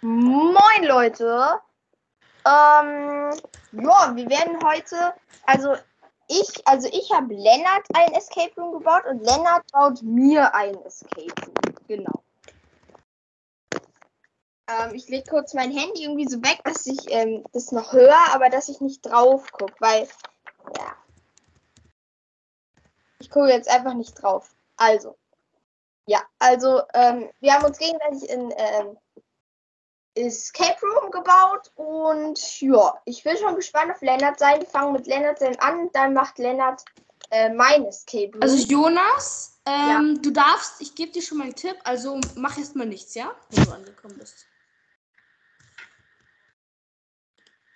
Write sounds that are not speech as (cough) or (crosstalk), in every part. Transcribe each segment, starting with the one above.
Moin Leute. Ähm, ja, wir werden heute, also ich, also ich habe Lennart ein Escape Room gebaut und Lennart baut mir ein Escape Room. Genau. Ähm, ich lege kurz mein Handy irgendwie so weg, dass ich ähm, das noch höre, aber dass ich nicht drauf gucke, weil, ja. Ich gucke jetzt einfach nicht drauf. Also. Ja, also ähm, wir haben uns gegenseitig in ähm, Escape Room gebaut und ja, ich bin schon gespannt auf Lennart sein. Wir fangen mit Lennart sein an, dann macht Lennart äh, mein Escape Room. Also Jonas, ähm, du darfst, ich gebe dir schon mal einen Tipp, also mach erstmal nichts, ja? Wenn du angekommen bist.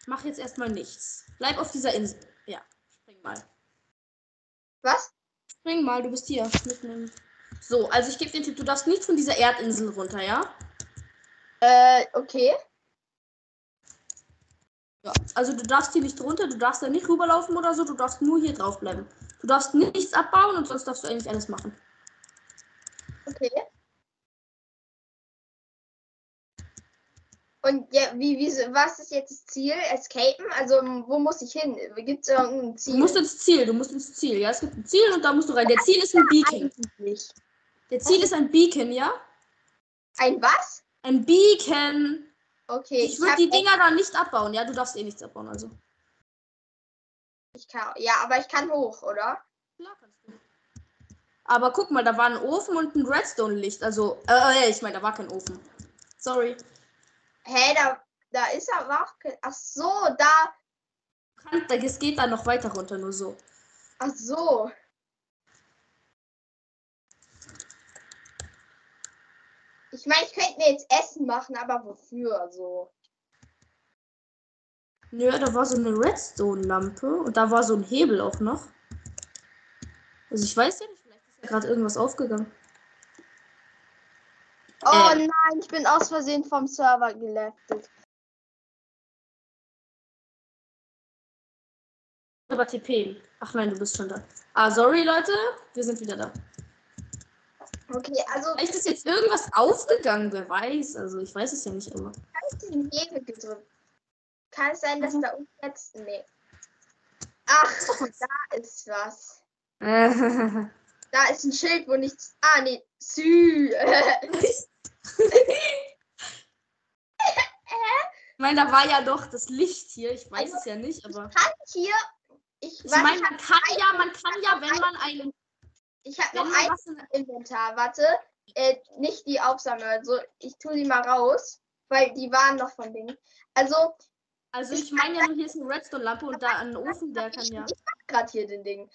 Mach jetzt erstmal nichts. Bleib auf dieser Insel. Ja, spring mal. Was? Spring mal, du bist hier. Mitten im so, also ich gebe dir den Tipp, du darfst nicht von dieser Erdinsel runter, ja? Äh, okay. Ja, also du darfst hier nicht runter, du darfst da nicht rüberlaufen oder so, du darfst nur hier drauf bleiben. Du darfst nichts abbauen und sonst darfst du eigentlich alles machen. Okay. Und ja, wie, wie, was ist jetzt das Ziel? Escapen? Also, wo muss ich hin? Gibt es irgendein Ziel? Du musst ins Ziel, du musst ins Ziel, ja? Es gibt ein Ziel und da musst du rein. Der Ziel ist ein Beacon. Der Ziel ist ein Beacon, ja? Ein was? Ein Beacon. Okay. Ich würde hab die Dinger da nicht abbauen, ja? Du darfst eh nichts abbauen, also. Ich kann, ja, aber ich kann hoch, oder? Klar kannst du. Aber guck mal, da war ein Ofen und ein Redstone-Licht. Also, äh, ich meine, da war kein Ofen. Sorry. Hä, da, da ist aber auch kein. Ach so, da. Kann, da- es geht dann noch weiter runter, nur so. Ach so. Ich meine, ich könnte mir jetzt Essen machen, aber wofür so? Nö, da war so eine Redstone-Lampe und da war so ein Hebel auch noch. Also ich weiß ja nicht, vielleicht ist ja gerade irgendwas aufgegangen. Oh Ähm. nein, ich bin aus Versehen vom Server geleftet. Aber TP. Ach nein, du bist schon da. Ah, sorry, Leute. Wir sind wieder da. Okay, also Vielleicht ist jetzt irgendwas aufgegangen, wer weiß. Also ich weiß es ja nicht immer. habe ich diesen Hebel gedrückt. Kann es sein, dass Mhm. da unten jetzt. Nee. Ach, (laughs) da ist was. ich (laughs) Da ist ein Schild, wo nichts. Ah, nee. Sü. (laughs) meine, da war ja doch das Licht hier. Ich weiß Also, es ja nicht, aber. kann hier. Ich, Ich meine, ich man kann ja, man kann ja, wenn man einen. Ich habe noch ein was in, Inventar. Warte. Äh, nicht die Aufsammlung. Also, ich tue die mal raus. Weil die waren noch von Ding. Also, also ich meine ja nur, hier ist eine Redstone-Lampe und da ein Ofen, der kann ich, ja. ich mach gerade hier den Ding.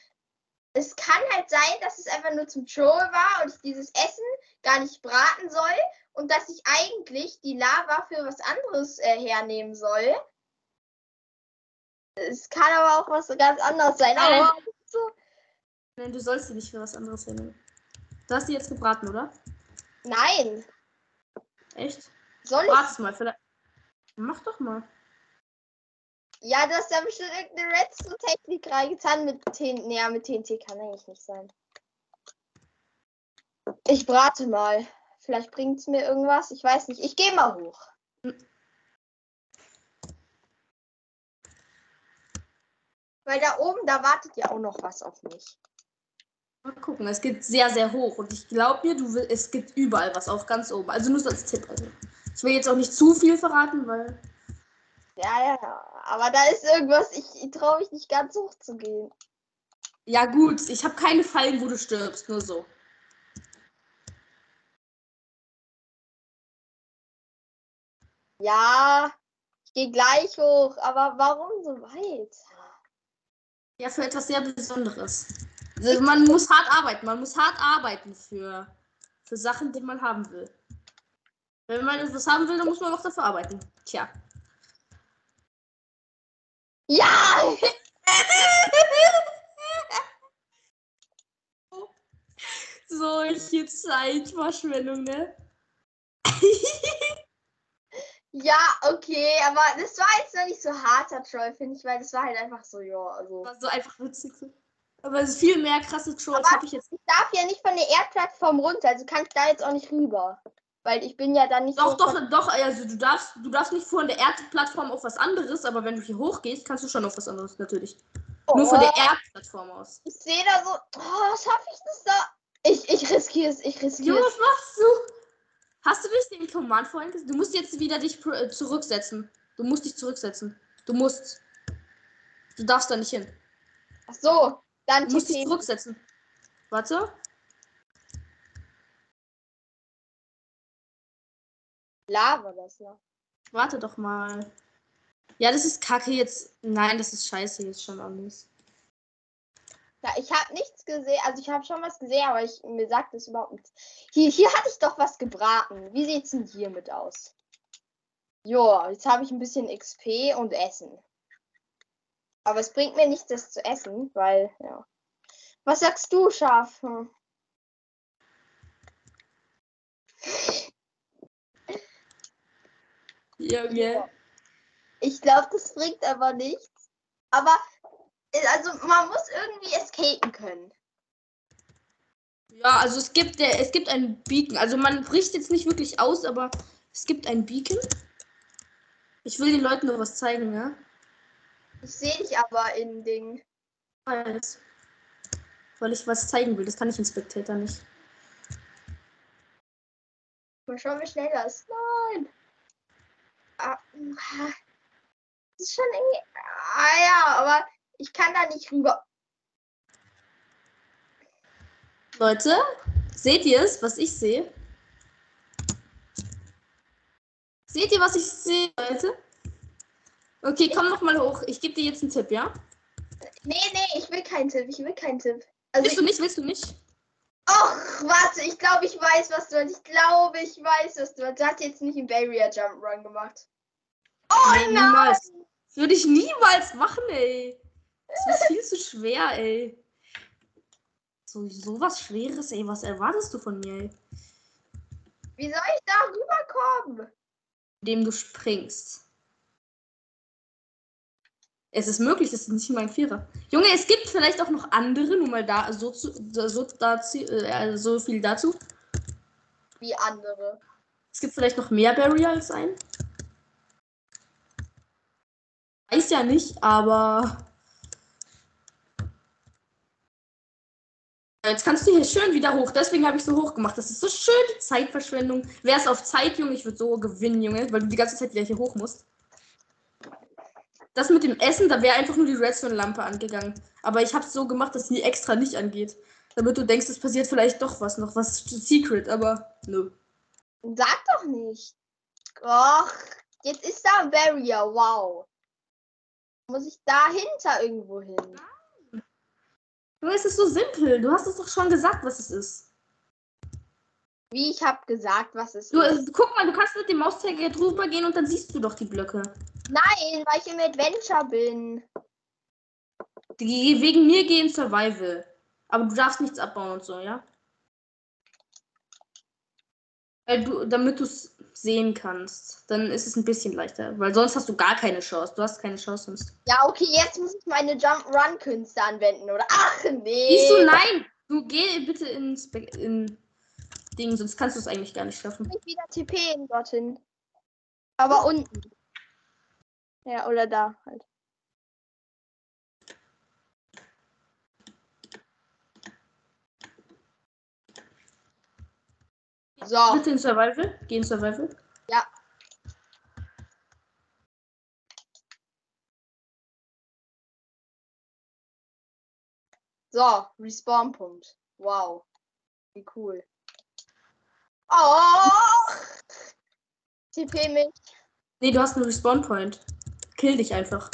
Es kann halt sein, dass es einfach nur zum Troll war und ich dieses Essen gar nicht braten soll und dass ich eigentlich die Lava für was anderes äh, hernehmen soll. Es kann aber auch was ganz anderes sein. Nein. Aber so. Nein, du sollst sie nicht für was anderes hernehmen. Du hast die jetzt gebraten, oder? Nein. Echt? Soll ich? Warte mal, vielleicht. Mach doch mal. Ja, du hast da bestimmt irgendeine Redstone-Technik reingetan mit TNT. Naja, mit TNT kann eigentlich nicht sein. Ich brate mal. Vielleicht bringt es mir irgendwas. Ich weiß nicht. Ich gehe mal hoch. Weil da oben, da wartet ja auch noch was auf mich. Mal gucken, es geht sehr, sehr hoch und ich glaube mir, du will, es gibt überall was, auch ganz oben. Also nur so als Tipp. Also. Ich will jetzt auch nicht zu viel verraten, weil. Ja, ja. Aber da ist irgendwas. Ich, ich traue mich nicht ganz hoch zu gehen. Ja, gut, ich habe keine Fallen, wo du stirbst, nur so. Ja, ich gehe gleich hoch. Aber warum so weit? Ja, für etwas sehr Besonderes. Also man muss hart arbeiten, man muss hart arbeiten für, für Sachen, die man haben will. Wenn man etwas haben will, dann muss man auch dafür arbeiten. Tja. Ja! (laughs) Solche Zeitverschwendung, ne? (laughs) Ja, okay, aber das war jetzt noch nicht so harter Troll, finde ich, weil das war halt einfach so, ja, also. War so einfach witzig. Aber es ist viel mehr krasse Trolls habe ich jetzt. Ich darf ja nicht von der Erdplattform runter, also kann ich da jetzt auch nicht rüber. weil ich bin ja dann nicht Doch, so doch, doch, also du darfst, du darfst nicht von der Erdplattform auf was anderes, aber wenn du hier hochgehst, kannst du schon auf was anderes, natürlich. Nur von der Oh, Erdplattform aus. Ich sehe da so, oh, schaffe ich das da? Ich, ich riskiere es, ich riskiere Junge, es. was machst du? Hast du nicht den Command vorhin gesagt? Du musst jetzt wieder dich äh, zurücksetzen. Du musst dich zurücksetzen. Du musst. Du darfst da nicht hin. Ach so, dann dich TP. zurücksetzen. Warte. Lava das ja. Warte doch mal. Ja, das ist kacke jetzt. Nein, das ist scheiße jetzt schon alles. Ja, ich habe nichts gesehen, also ich habe schon was gesehen, aber ich, mir sagt das überhaupt nichts. Hier, hier hatte ich doch was gebraten. Wie sieht's denn hiermit aus? Jo, jetzt habe ich ein bisschen XP und Essen. Aber es bringt mir nichts, das zu essen, weil, ja. Was sagst du, Schaf? Hm. Junge. Ich glaube, das bringt aber nichts. Aber, äh, also man muss irgendwie escapen können. Ja, also es gibt der, es gibt einen Beacon. Also man bricht jetzt nicht wirklich aus, aber es gibt einen Beacon. Ich will den Leuten noch was zeigen, ja? Ich sehe dich aber in Ding. Weiß. Weil ich was zeigen will. Das kann ich in Spectator nicht. Mal schauen, wie schnell das ist. Nein. Ah, das ist schon irgendwie. Ah ja, aber ich kann da nicht rüber. Leute, seht ihr es, was ich sehe? Seht ihr, was ich sehe, Leute? Okay, komm noch mal hoch. Ich gebe dir jetzt einen Tipp, ja? Nee, nee, ich will keinen Tipp. Ich will keinen Tipp. Also Willst ich, du nicht? Willst du nicht? Och, warte, ich glaube, ich weiß, was du hast. Ich glaube, ich weiß, was du hast. Du hast jetzt nicht einen Barrier Jump Run gemacht. Oh nein! niemals. Das würde ich niemals machen, ey. Das ist viel zu schwer, ey. So, so was Schweres, ey. Was erwartest du von mir, ey? Wie soll ich da rüberkommen? Indem du springst. Es ist möglich, das ist nicht mal ein Vierer. Junge, es gibt vielleicht auch noch andere, nur mal da so, zu, so, dazu, äh, so viel dazu. Wie andere. Es gibt vielleicht noch mehr Barrier als ein. Weiß ja nicht, aber. Jetzt kannst du hier schön wieder hoch. Deswegen habe ich so hoch gemacht. Das ist so schön Zeitverschwendung. Wäre es auf Zeit, Junge, ich würde so gewinnen, Junge, weil du die ganze Zeit wieder hier hoch musst. Das mit dem Essen, da wäre einfach nur die Redstone-Lampe angegangen. Aber ich habe es so gemacht, dass die extra nicht angeht. Damit du denkst, es passiert vielleicht doch was, noch was Secret, aber nö. Sag doch nicht. Och, jetzt ist da ein Barrier. Wow. Muss ich dahinter irgendwo hin? Junge, es ist so simpel. Du hast es doch schon gesagt, was es ist. Wie ich habe gesagt, was es Du, ist. äh, guck mal, du kannst mit dem Mauszeiger drüber gehen und dann siehst du doch die Blöcke. Nein, weil ich im Adventure bin. Die wegen mir gehen Survival. Aber du darfst nichts abbauen und so, ja? Weil du, damit du es sehen kannst, dann ist es ein bisschen leichter. Weil sonst hast du gar keine Chance. Du hast keine Chance sonst. Ja, okay, jetzt muss ich meine Jump-Run-Künste anwenden, oder? Ach, nee. Siehst du, nein! Du geh bitte ins Spe- in Ding, sonst kannst du es eigentlich gar nicht schaffen. Ich wieder TP dorthin. Aber unten. Ja, oder da halt. So, Bitte in Survival. Geh in Survival. ja. So, Respawn-Punkt. Wow. Wie cool. Oh! (laughs) TP mich. Nee, du hast einen Respawn Point. Kill dich einfach.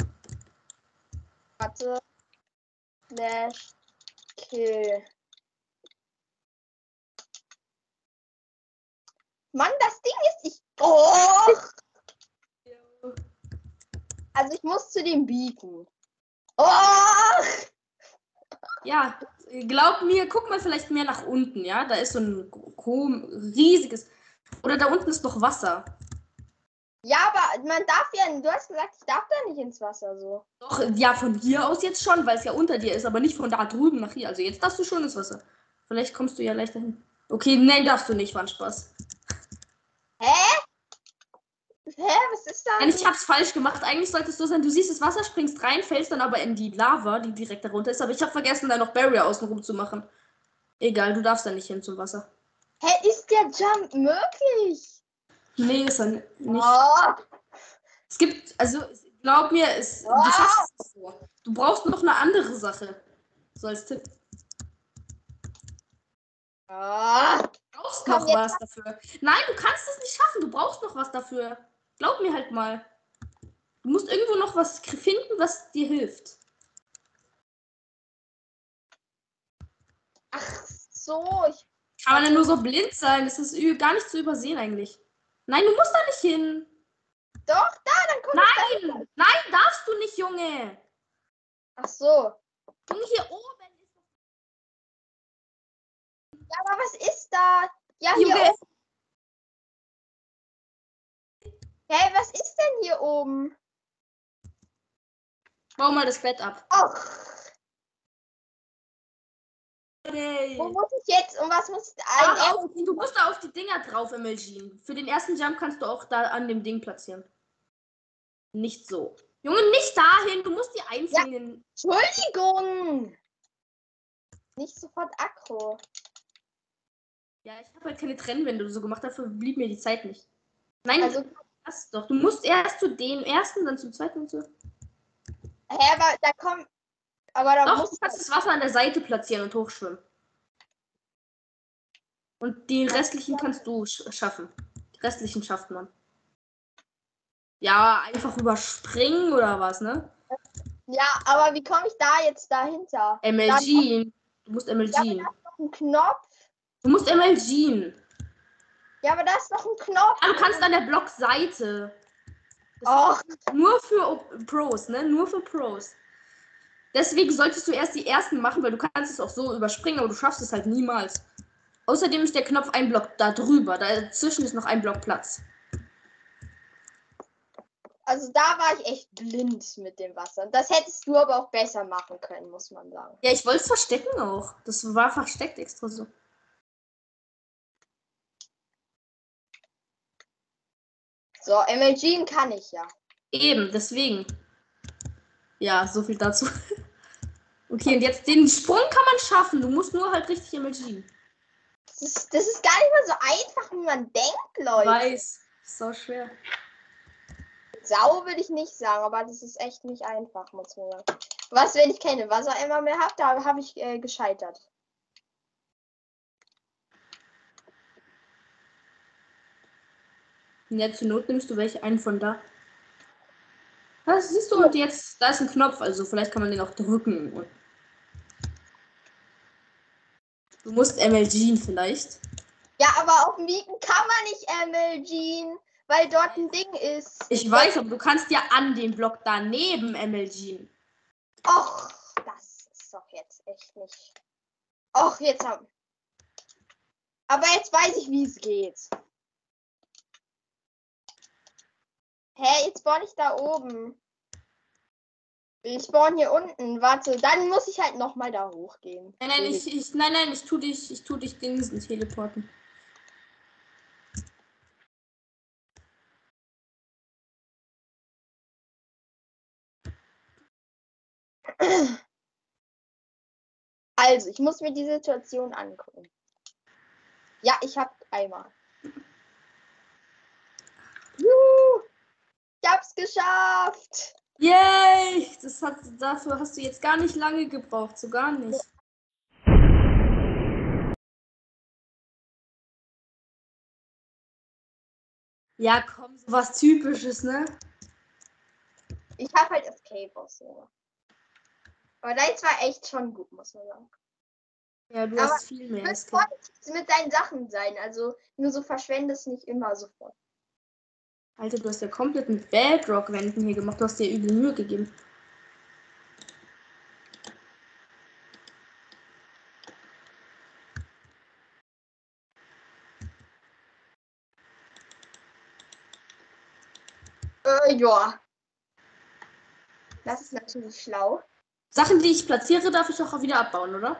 Warte. Slash Kill. Mann, das Ding ist ich. Oh! Also ich muss zu dem bieten. Oh! Ja, glaub mir, guck mal vielleicht mehr nach unten, ja? Da ist so ein riesiges. Oder da unten ist noch Wasser. Ja, aber man darf ja. Du hast gesagt, ich darf da nicht ins Wasser so. Doch, ja, von hier aus jetzt schon, weil es ja unter dir ist, aber nicht von da drüben nach hier. Also jetzt darfst du schon ins Wasser. Vielleicht kommst du ja leichter hin. Okay, nein, darfst du nicht, war ein Spaß. Hä, was ist da? Nein, ich hab's falsch gemacht. Eigentlich sollte es so sein, du siehst das Wasser, springst rein, fällst dann aber in die Lava, die direkt darunter ist. Aber ich habe vergessen, da noch Barrier außenrum zu machen. Egal, du darfst da nicht hin zum Wasser. Hä, ist der Jump möglich? Nee, ist er nicht. Oh, Es gibt, also glaub mir, es, du Ah! schaffst es so. Du brauchst noch eine andere Sache. So als Tipp. Ah, Du brauchst noch jetzt was dafür. Nein, du kannst es nicht schaffen. Du brauchst noch was dafür. Glaub mir halt mal. Du musst irgendwo noch was finden, was dir hilft. ach so, ich, Kann man denn nur so blind sein? Das ist gar nicht zu übersehen eigentlich. Nein, du musst da nicht hin. doch, da, dann komm Nein, nein, darfst du nicht, Junge. da. Ach so. Junge, hier oben ist Ja, aber was ist da? Ja, hier Junge. oben. Hey, was ist denn hier oben? Bau mal das Bett ab. Ach, Hey. wo muss ich jetzt und was muss Ah, auf, du musst da auf die Dinger drauf, Emilgin. Für den ersten Jump kannst du auch da an dem Ding platzieren. Nicht so. Junge, nicht dahin. Du musst die einzelnen. Entschuldigung. Nicht sofort Akro. Ja, ich habe halt keine Trennwände oder so gemacht. Dafür blieb mir die Zeit nicht. Nein, Also, das doch. Du musst erst zu dem ersten, dann zum zweiten und so. hä, aber da kommt. Aber da Doch, muss du kannst das Wasser an der Seite platzieren und hochschwimmen. Und die restlichen kannst du sch schaffen. Die restlichen schafft man. Ja, einfach überspringen oder was, ne? Ja, aber wie komme ich da jetzt dahinter? MLG. Du musst MLG. Ein Knopf. Du musst MLG. Ja, aber da ist noch ein Knopf. Ja, du kannst an der Blockseite. Och, Nur für Pros, ne? Nur für Pros. Deswegen solltest du erst die ersten machen, weil du kannst es auch so überspringen, aber du schaffst es halt niemals. Außerdem ist der Knopf ein Block da drüber. Dazwischen ist noch ein Block Platz. also da war ich echt blind mit dem Wasser. Das hättest du aber auch besser machen können, muss man sagen. Ja, ich wollte es verstecken auch. Das war versteckt extra so. So, MLG kann ich ja. Eben, deswegen. Ja, so viel dazu. (laughs) Okay, und jetzt den Sprung kann man schaffen. Du musst nur halt richtig MLG. Das ist, das ist gar nicht mal so einfach, wie man denkt, Leute. Weiß. So schwer. Sau will ich nicht sagen, aber das ist echt nicht einfach, muss man sagen. Was, wenn ich keine Wassereimer mehr habe? Da habe ich äh, gescheitert. Jetzt zur Not nimmst du welche einen von da. Das siehst du, und jetzt, da ist ein Knopf, also vielleicht kann man den auch drücken. Und du musst MLG vielleicht. Ja, aber auf dem Beacon kann man nicht MLG, weil dort ein Ding ist. Ich weiß, aber du kannst ja an dem Block daneben MLG. Och, das ist doch jetzt echt nicht. Och, jetzt haben. Aber jetzt weiß ich, wie es geht. Hä, jetzt spawn ich da oben. Ich spawn hier unten. Warte, dann muss ich halt nochmal da hochgehen. Nein, nein, ich, ich, nein, nein, ich tu dich, ich tu dich Dingsen teleporten. Also, ich muss mir die Situation angucken. Ja, ich hab Eimer. Juhu, ich hab's geschafft. Yay! Das hat, dafür hast du jetzt gar nicht lange gebraucht, so gar nicht. Ja, komm, so was Typisches, ne? Ich hab halt Escape ausgesucht. Aber deins war echt schon gut, muss man sagen. Ja, du Aber hast viel Du mehr. musst Escape. vorsichtig mit deinen Sachen sein. Also nur so verschwendest nicht immer sofort. Alter, du hast ja komplett mit Bedrock-Wänden hier gemacht. Du hast dir übel Mühe gegeben. Äh, ja. Das ist natürlich schlau. Sachen, die ich platziere, darf ich auch wieder abbauen, oder?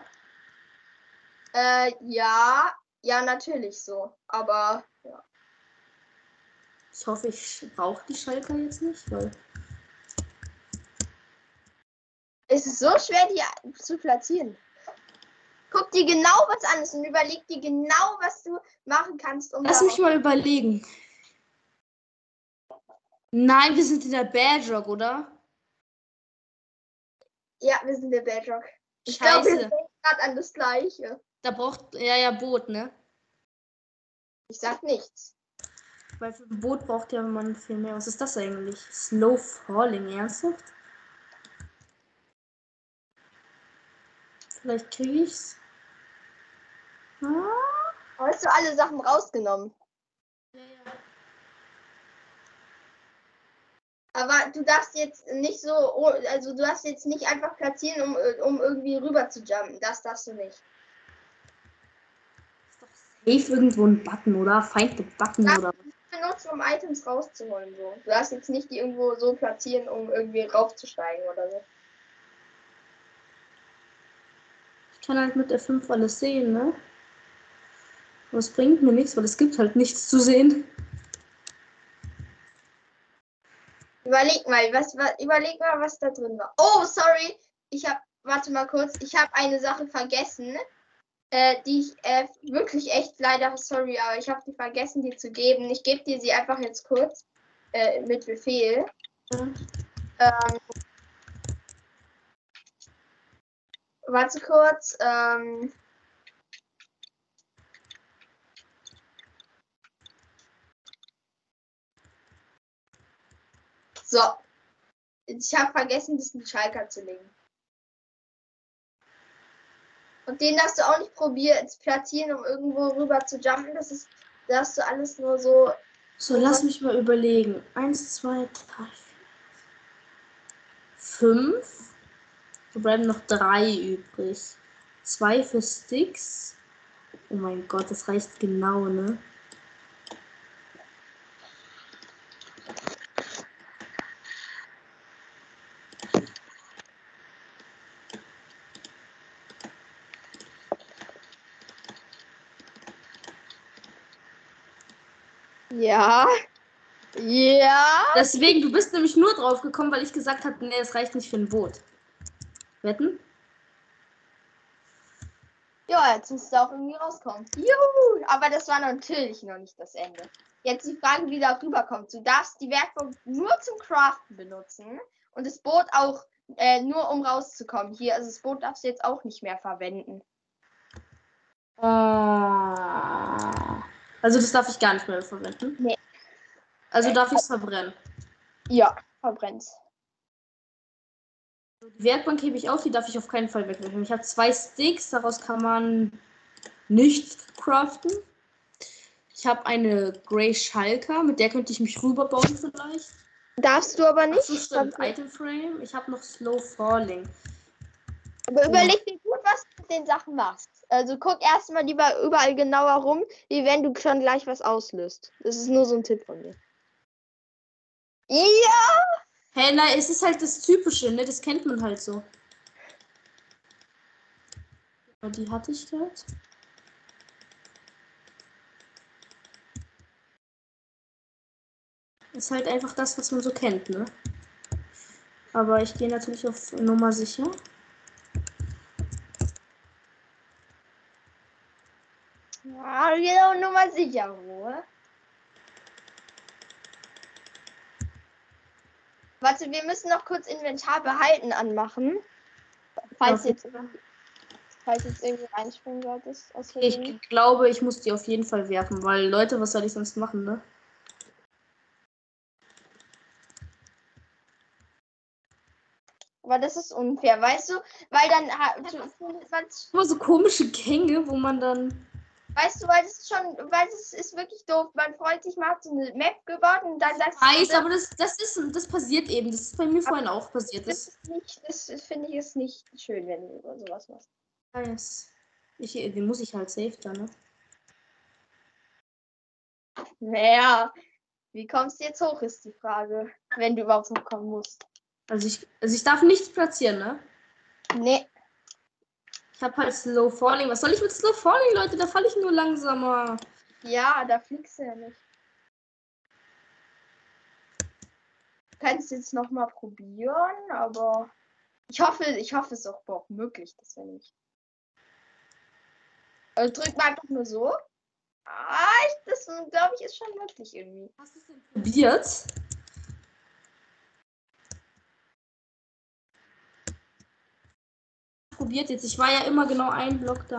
Äh, ja. Ja, natürlich so. Aber. Ich hoffe, ich brauche die Schalker jetzt nicht, weil. Es ist so schwer, die zu platzieren. Guck dir genau was an und überleg dir genau, was du machen kannst, um. Lass mich mal überlegen. Nein, wir sind in der Badrock, oder? Ja, wir sind der Bedrock. Ich glaube, wir sind gerade an das Gleiche. Da braucht. Ja, ja, Boot, ne? Ich sag nichts. Weil für ein Boot braucht ja man viel mehr. Was ist das eigentlich? Slow Falling, ernsthaft? Vielleicht kriege ich's. Aber hast du alle Sachen rausgenommen? Ja, ja. Aber du darfst jetzt nicht so, also du darfst jetzt nicht einfach platzieren, um, um irgendwie rüber zu jumpen. Das darfst du nicht. Ist doch safe irgendwo ein Button, oder? Feinded Button, Ja. oder? Benutzt, um Items rauszuholen. So. Du darfst jetzt nicht die irgendwo so platzieren, um irgendwie raufzusteigen oder so. Ich kann halt mit F5 alles sehen, ne? Aber es bringt mir nichts, weil es gibt halt nichts zu sehen. Überleg mal, was, was, überleg mal, was da drin war. Oh, sorry. Ich habe, warte mal kurz, ich habe eine Sache vergessen, äh, die ich äh, wirklich echt leider, sorry, aber ich habe die vergessen, dir zu geben. Ich gebe dir sie einfach jetzt kurz äh, mit Befehl. Ähm, warte kurz. Ähm, so. Ich habe vergessen, das in die Schalker zu legen. Und den darfst du auch nicht probieren, platzieren, um irgendwo rüber zu jumpen. Das ist, da hast du alles nur so. So, lass mich mal überlegen. Eins, zwei, drei, vier, fünf. Da bleiben noch drei übrig. Zwei für Sticks. Oh mein Gott, das reicht genau, ne? Ja. Ja. Deswegen, du bist nämlich nur drauf gekommen, weil ich gesagt habe, nee, es reicht nicht für ein Boot. Wetten? Ja, jetzt müsste auch irgendwie rauskommen. Juhu! Aber das war natürlich noch nicht das Ende. Jetzt die Frage, wie da rüberkommt. Du darfst die Werkbank nur zum Craften benutzen und das Boot auch äh, nur um rauszukommen. Hier, also das Boot darfst du jetzt auch nicht mehr verwenden. Ah. Also das darf ich gar nicht mehr verwenden. Nee. Also darf ich es verbrennen. Ja, verbrennst. Die Werkbank hebe ich auf, die darf ich auf keinen Fall wegwerfen. Ich habe zwei Sticks, daraus kann man nichts craften. Ich habe eine Grey Schalker, mit der könnte ich mich rüberbauen vielleicht. Darfst du aber Ach nicht. so, stimmt. Item Frame. Ich habe noch Slow Falling. Aber überleg dir den Sachen machst. Also guck erstmal lieber überall genauer rum, wie wenn du schon gleich was auslöst. Das ist nur so ein Tipp von mir. Ja! Hey, na, es ist halt das Typische, ne? Das kennt man halt so. Die hatte ich gerade. Ist halt einfach das, was man so kennt, ne? Aber ich gehe natürlich auf Nummer sicher. Ja, genau, nur mal sicher, Ruhe. Warte, wir müssen noch kurz Inventar behalten anmachen. Falls Ja. jetzt, falls jetzt irgendwie reinspringen solltest. Ich glaube, ich muss die auf jeden Fall werfen, weil Leute, was soll ich sonst machen, ne? Aber das ist unfair, weißt du? Weil dann, ha- du- man- Immer so komische Gänge, wo man dann. Weißt du, weil das ist schon, weil es ist wirklich doof. Man freut sich, man hat so eine Map gebaut und dann sagst Weiß, du, aber das, das ist, das passiert eben. Das ist bei mir vorhin auch passiert. das Das ist nicht, das finde ich ist nicht schön, wenn du sowas machst. weiß. Ich, den muss ich halt safe dann, ne? Naja, wie kommst du jetzt hoch, ist die Frage. Wenn du überhaupt hochkommen musst. Also ich, also ich darf nichts platzieren, ne? Nee, habe halt Slow Falling. Was soll ich mit Slow Falling, Leute? Da falle ich nur langsamer. ja, da fliegst du ja nicht. könnte es jetzt noch mal probieren, aber ich hoffe, ich hoffe, es ist auch überhaupt möglich, dass wir nicht. Also drück mal einfach nur so. Ah, ich, das glaube ich ist schon möglich irgendwie. Hast du es denn probiert? Probiert jetzt. Ich war ja immer genau ein Block da.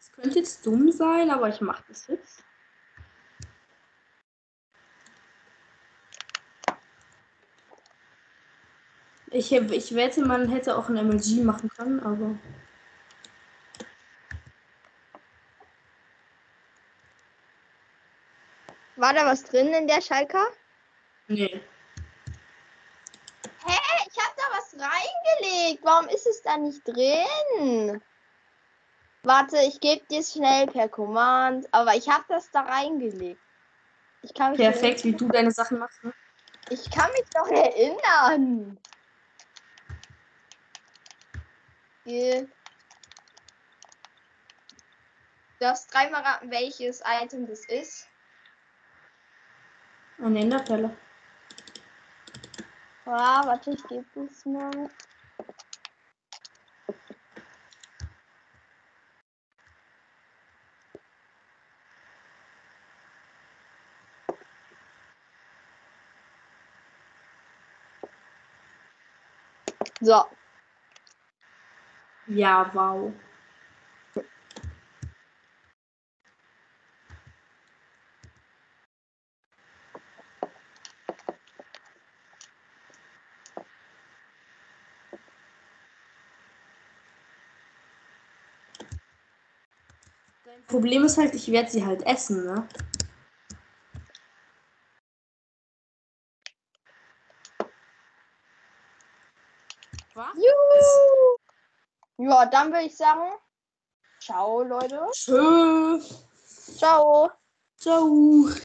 Es könnte jetzt dumm sein, aber ich mache das jetzt. Ich, ich wette, man hätte auch ein MLG machen können, aber. War da was drin in der Schalker? Nee. Hä? Ich habe da was reingelegt. Warum ist es da nicht drin? Warte, ich gebe dir schnell per Command. Aber ich habe das da reingelegt. Ich kann mich Perfekt, wie du deine Sachen machst. Ne? Ich kann mich doch erinnern. Du darfst dreimal raten, welches Item das ist. Eine Enderpelle. Ah, warte, ich gebe es mal. So. Ja, wow. Problem ist halt, ich werde sie halt essen, ne? Was? Juhu! Ja, dann würde ich sagen, ciao, Leute. Tschö. Ciao. Ciao.